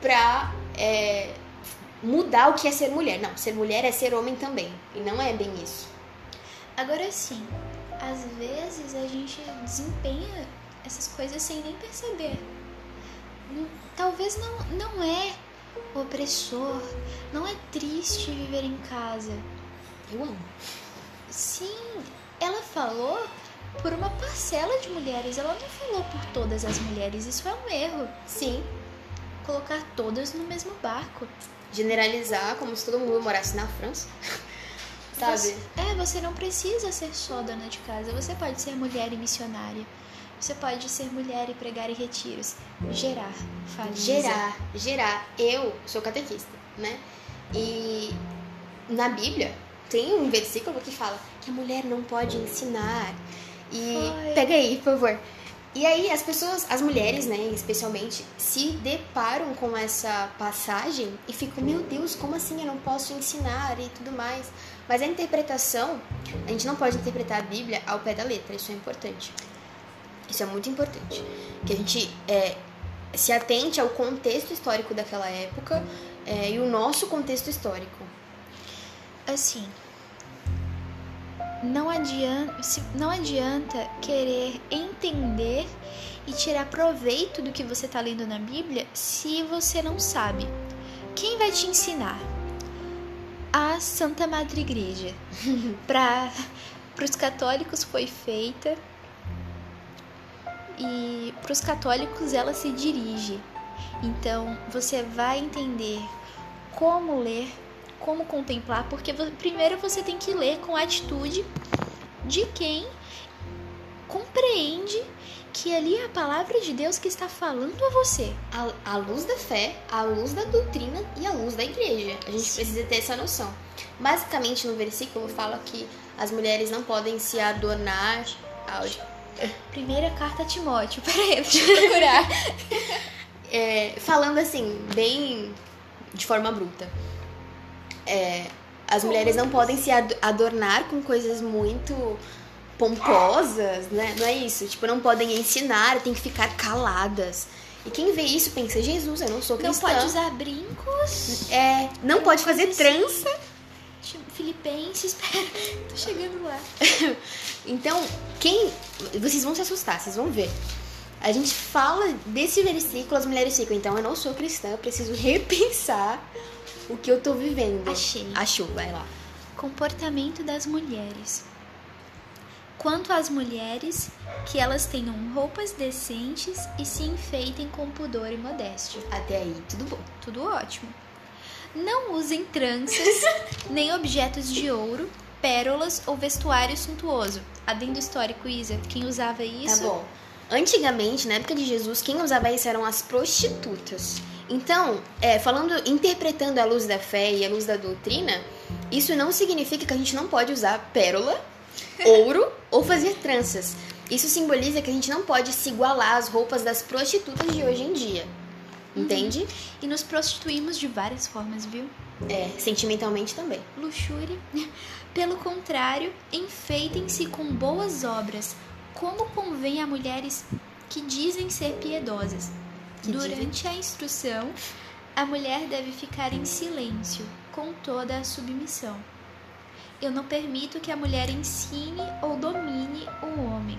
pra é, mudar o que é ser mulher. Não, ser mulher é ser homem também. E não é bem isso.
Agora sim, às vezes a gente desempenha essas coisas sem nem perceber. Não- Talvez não, não é opressor, não é triste viver em casa.
Eu amo.
Sim, ela falou por uma parcela de mulheres, ela não falou por todas as mulheres. Isso é um erro.
Sim.
Colocar todas no mesmo barco.
Generalizar como se todo mundo morasse na França. Sabe?
Você- é, você não precisa ser só dona de casa. Você pode ser mulher e missionária. Você pode ser mulher e pregar em retiros. Gerar. Faliza.
Gerar, gerar. Eu sou catequista, né? E na Bíblia tem um versículo que fala que a mulher não pode ensinar. E pega aí, por favor. E aí as pessoas, as mulheres, né, especialmente, se deparam com essa passagem e ficam, meu Deus, como assim eu não posso ensinar e tudo mais. Mas a interpretação, a gente não pode interpretar a Bíblia ao pé da letra, isso é importante. Isso é muito importante. Que a gente é, se atente ao contexto histórico daquela época é, e o nosso contexto histórico.
assim, não adianta, não adianta querer entender e tirar proveito do que você está lendo na Bíblia se você não sabe. Quem vai te ensinar? A Santa Madre Igreja. Para os católicos foi feita e para os católicos ela se dirige. Então você vai entender como ler, como contemplar, porque primeiro você tem que ler com a atitude de quem compreende que ali é a palavra de Deus que está falando a você.
A, a luz da fé, a luz da doutrina e a luz da igreja. A gente precisa ter essa noção. Basicamente, no versículo fala que as mulheres não podem se adornar. Áudio.
Primeira carta a Timóteo, peraí, deixa eu procurar.
É, falando assim, bem de forma bruta. É, as mulheres não podem se ad- adornar com coisas muito pomposas, né? Não é isso. Tipo, não podem ensinar, tem que ficar caladas. E quem vê isso pensa, Jesus, eu não sou
Não
cristã.
pode usar brincos.
É, não pode fazer trança.
Tipo, Filipenses, pera, tô chegando lá.
Então, quem. Vocês vão se assustar, vocês vão ver. A gente fala desse versículo, as mulheres ficam, então eu não sou cristã, eu preciso repensar o que eu tô vivendo.
Achei.
Achou, vai lá.
Comportamento das mulheres. Quanto às mulheres, que elas tenham roupas decentes e se enfeitem com pudor e modéstia.
Até aí, tudo bom.
Tudo ótimo. Não usem tranças, nem objetos de ouro, pérolas ou vestuário suntuoso. Adendo histórico, Isa, quem usava isso?
Tá bom. Antigamente, na época de Jesus, quem usava isso eram as prostitutas. Então, é, falando, interpretando a luz da fé e a luz da doutrina, isso não significa que a gente não pode usar pérola, ouro ou fazer tranças. Isso simboliza que a gente não pode se igualar às roupas das prostitutas de hoje em dia. Entende?
E nos prostituímos de várias formas, viu?
É, sentimentalmente também.
luxúria. Pelo contrário, enfeitem-se com boas obras, como convém a mulheres que dizem ser piedosas.
Que
Durante a instrução, a mulher deve ficar em silêncio, com toda a submissão. Eu não permito que a mulher ensine ou domine o homem.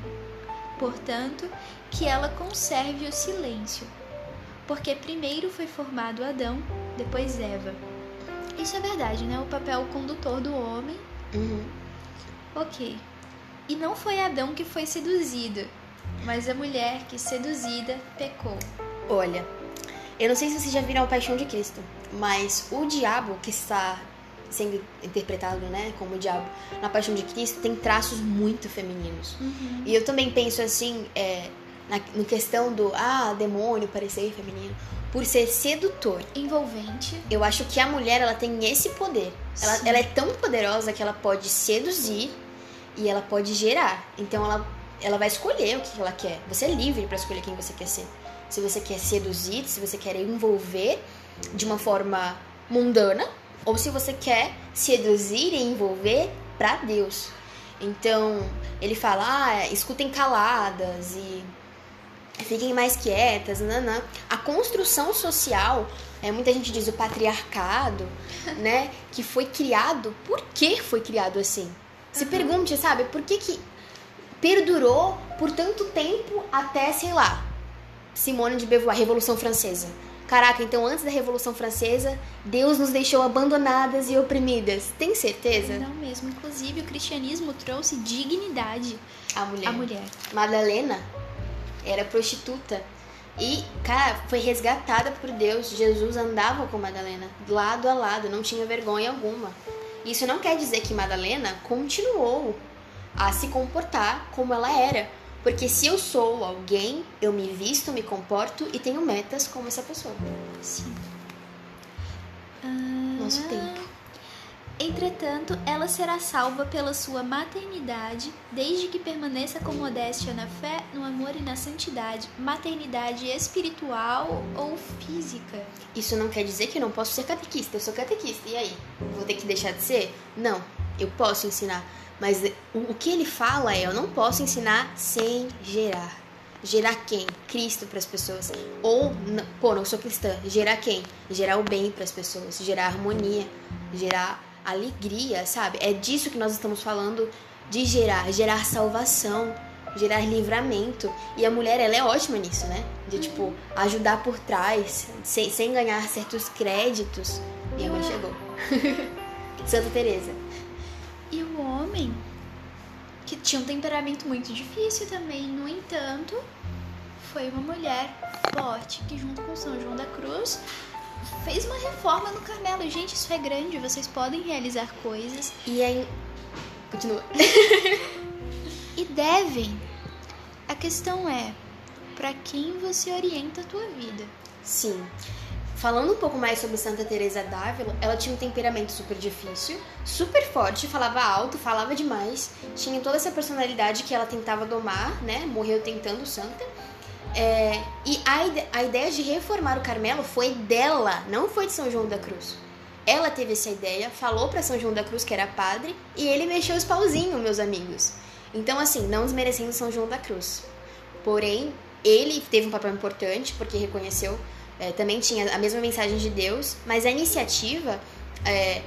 Portanto, que ela conserve o silêncio. Porque primeiro foi formado Adão, depois Eva. Isso é verdade, né? O papel condutor do homem.
Uhum.
Ok. E não foi Adão que foi seduzido, mas a mulher que seduzida pecou.
Olha, eu não sei se vocês já viram a Paixão de Cristo, mas o diabo que está sendo interpretado, né, como o diabo na Paixão de Cristo tem traços muito femininos. E eu também penso assim, é, na no questão do ah, demônio parecer feminino, por ser sedutor.
Envolvente.
Eu acho que a mulher ela tem esse poder. Ela, ela é tão poderosa que ela pode seduzir e ela pode gerar. Então ela, ela vai escolher o que ela quer. Você é livre para escolher quem você quer ser. Se você quer seduzir, se você quer envolver de uma forma mundana, ou se você quer seduzir e envolver para Deus. Então ele fala, ah, escutem caladas e fiquem mais quietas, nanã. A construção social, é, muita gente diz o patriarcado, né? Que foi criado. Por que foi criado assim? Se pergunte, sabe, por que, que perdurou por tanto tempo até, sei lá, Simone de Beauvoir, Revolução Francesa. Caraca, então antes da Revolução Francesa, Deus nos deixou abandonadas e oprimidas. Tem certeza?
Não mesmo. Inclusive, o cristianismo trouxe dignidade
A mulher.
à mulher.
Madalena era prostituta. E, cara, foi resgatada por Deus. Jesus andava com Madalena, lado a lado, não tinha vergonha alguma. Isso não quer dizer que Madalena continuou a se comportar como ela era. Porque se eu sou alguém, eu me visto, me comporto e tenho metas como essa pessoa.
Sim.
Nosso tempo.
Entretanto, ela será salva pela sua maternidade, desde que permaneça com modéstia na fé, no amor e na santidade, maternidade espiritual ou física.
Isso não quer dizer que eu não posso ser catequista. Eu sou catequista. E aí? Vou ter que deixar de ser? Não. Eu posso ensinar. Mas o, que ele fala é: eu não posso ensinar sem gerar. Gerar quem? Cristo para as pessoas. Ou, pô, não sou cristã. Gerar quem? Gerar o bem para as pessoas. Gerar harmonia. Gerar alegria, sabe? É disso que nós estamos falando de gerar. Gerar salvação. Gerar livramento. E a mulher, ela é ótima nisso, né? De, tipo, ajudar por trás, sem, sem ganhar certos créditos. E a mãe chegou. Santa Teresa.
E o homem, que tinha um temperamento muito difícil também, no entanto, foi uma mulher forte que, junto com São João da Cruz, fez uma reforma no Carmelo. Gente, isso é grande, vocês podem realizar coisas
E aí. Continua.
e devem. A questão é, para quem você orienta a tua vida?
Sim. Falando um pouco mais sobre Santa Teresa d'Ávila, ela tinha um temperamento super difícil, super forte, falava alto, falava demais, tinha toda essa personalidade que ela tentava domar, né? Morreu tentando santa. É, e a, a ideia de reformar o Carmelo foi dela, não foi de São João da Cruz. Ela teve essa ideia, falou para São João da Cruz que era padre e ele mexeu os pauzinhos, meus amigos. Então, assim, não desmerecendo São João da Cruz. Porém, ele teve um papel importante porque reconheceu, é, também tinha a mesma mensagem de Deus, mas a iniciativa, é,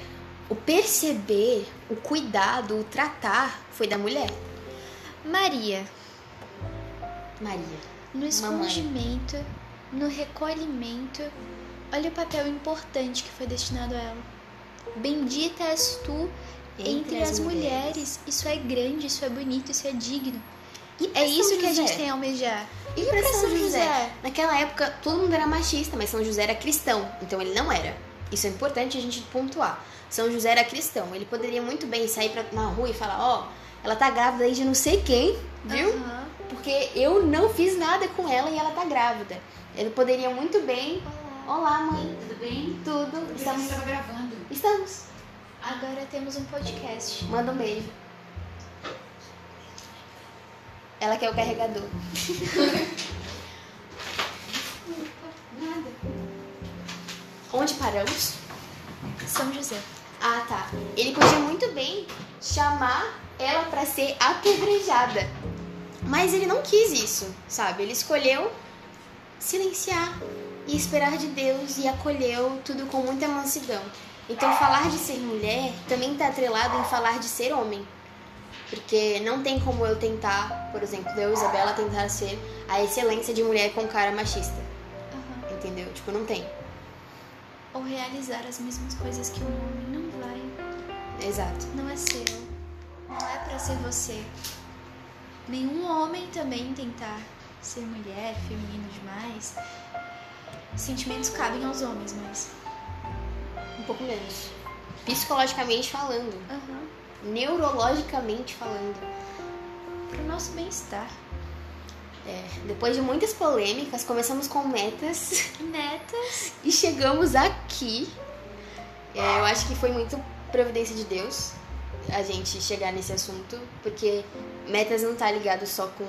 o perceber, o cuidado, o tratar foi da mulher,
Maria,
Maria.
No escondimento, no recolhimento, olha o papel importante que foi destinado a ela. Bendita és tu entre, as, mulheres. Isso é grande, isso é bonito, isso é digno.
E pra
É isso
São
que a
José?
gente tem a almejar.
E pra São José? Naquela época, todo mundo era machista, mas São José era cristão, então ele não era. Isso é importante a gente pontuar. São José era cristão, ele poderia muito bem sair pra, na rua e falar: Ó, ela tá grávida aí de não sei quem, viu?
Aham.
Porque eu não fiz nada com ela e ela tá grávida. Ele poderia muito bem. Olá, mãe.
Tudo bem?
Tudo? Estamos.
gravando.
Estamos.
Agora temos um podcast.
Manda um beijo. Ela quer o carregador.
Nada.
Onde paramos?
São José.
Ah, tá. Ele podia muito bem chamar ela pra ser apedrejada. Mas ele não quis isso, sabe? Ele escolheu silenciar e esperar de Deus e acolheu tudo com muita mansidão. Então, falar de ser mulher também está atrelado em falar de ser homem. Porque não tem como eu tentar, por exemplo, eu, Isabela, tentar ser a excelência de mulher com cara machista.
Aham.
Entendeu? Tipo, não tem.
Ou realizar as mesmas coisas que um homem não vai.
Exato.
Não é seu. Não é pra ser você. Nenhum homem também tentar ser mulher, feminino demais. Sentimentos cabem aos homens, mas.
Um pouco menos. Psicologicamente falando.
Aham.
neurologicamente falando.
Pro nosso bem-estar.
É, depois de muitas polêmicas, começamos com metas
Metas.
e chegamos aqui. É, eu acho que foi muito providência de Deus a gente chegar nesse assunto, porque metas não tá ligado só com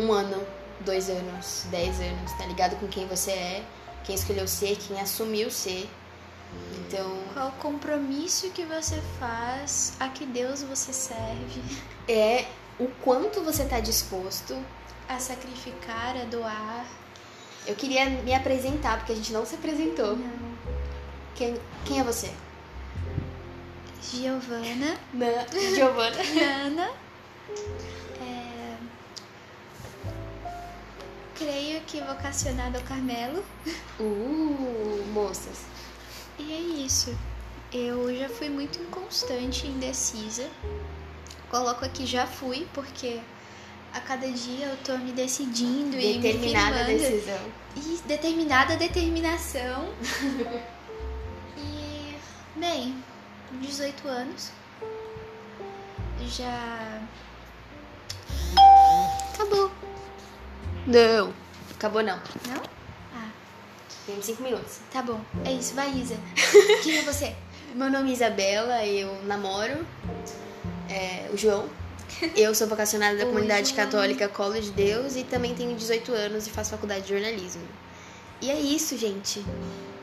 um ano, dois anos, dez anos, tá ligado com quem você é, quem escolheu ser, quem assumiu ser. Então,
Qual o compromisso que você faz? A que Deus você serve?
é o quanto você tá disposto
A sacrificar, a doar?
Eu queria me apresentar, porque a gente não se apresentou.
Não.
Quem, quem é você?
Giovana.
Na, Giovana.
Nana. É... creio que vocacionada ao Carmelo.
Uh, moças.
E é isso. Eu já fui muito inconstante e indecisa. Coloco aqui já fui, porque a cada dia eu tô me decidindo e me
Determinada decisão.
E determinada determinação. e, bem, 18 anos. Já.
Acabou. Não. Acabou não.
Não? Ah,
25 minutos.
tá bom. É isso, vai, Isa. Quem é você?
Meu nome é Isabela, eu namoro é, o João. Eu sou vocacionada da comunidade católica Colo de Deus e também tenho 18 anos e faço faculdade de jornalismo. E é isso, gente.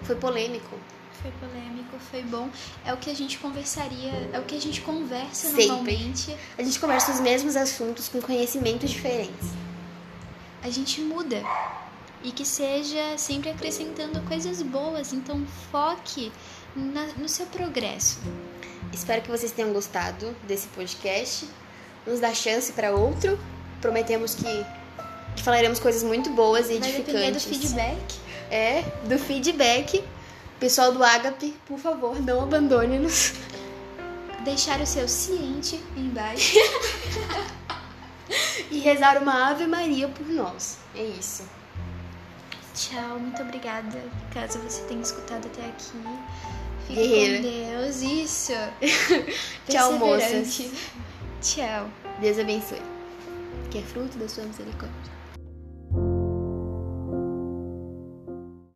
Foi polêmico.
Foi polêmico, foi bom. É o que a gente conversaria, é o que a gente conversa
Sempre.
normalmente.
A gente conversa os mesmos assuntos com conhecimentos diferentes.
A gente muda. E que seja sempre acrescentando coisas boas. Então foque na- no seu progresso.
Espero que vocês tenham gostado desse podcast. Nos dá chance para outro. Prometemos que, que falaremos coisas muito boas e
Vai
edificantes.
depender do feedback.
É, do feedback. Pessoal do Agape, por favor, não abandone-nos.
Deixar o seu ciente embaixo.
E rezar uma Ave Maria por nós. É isso.
Tchau, muito obrigada. Caso você tenha escutado até aqui. Fique
Guerreira.
com Deus. Isso.
Tchau, moças.
Tchau.
Deus abençoe. Que é fruto da sua misericórdia.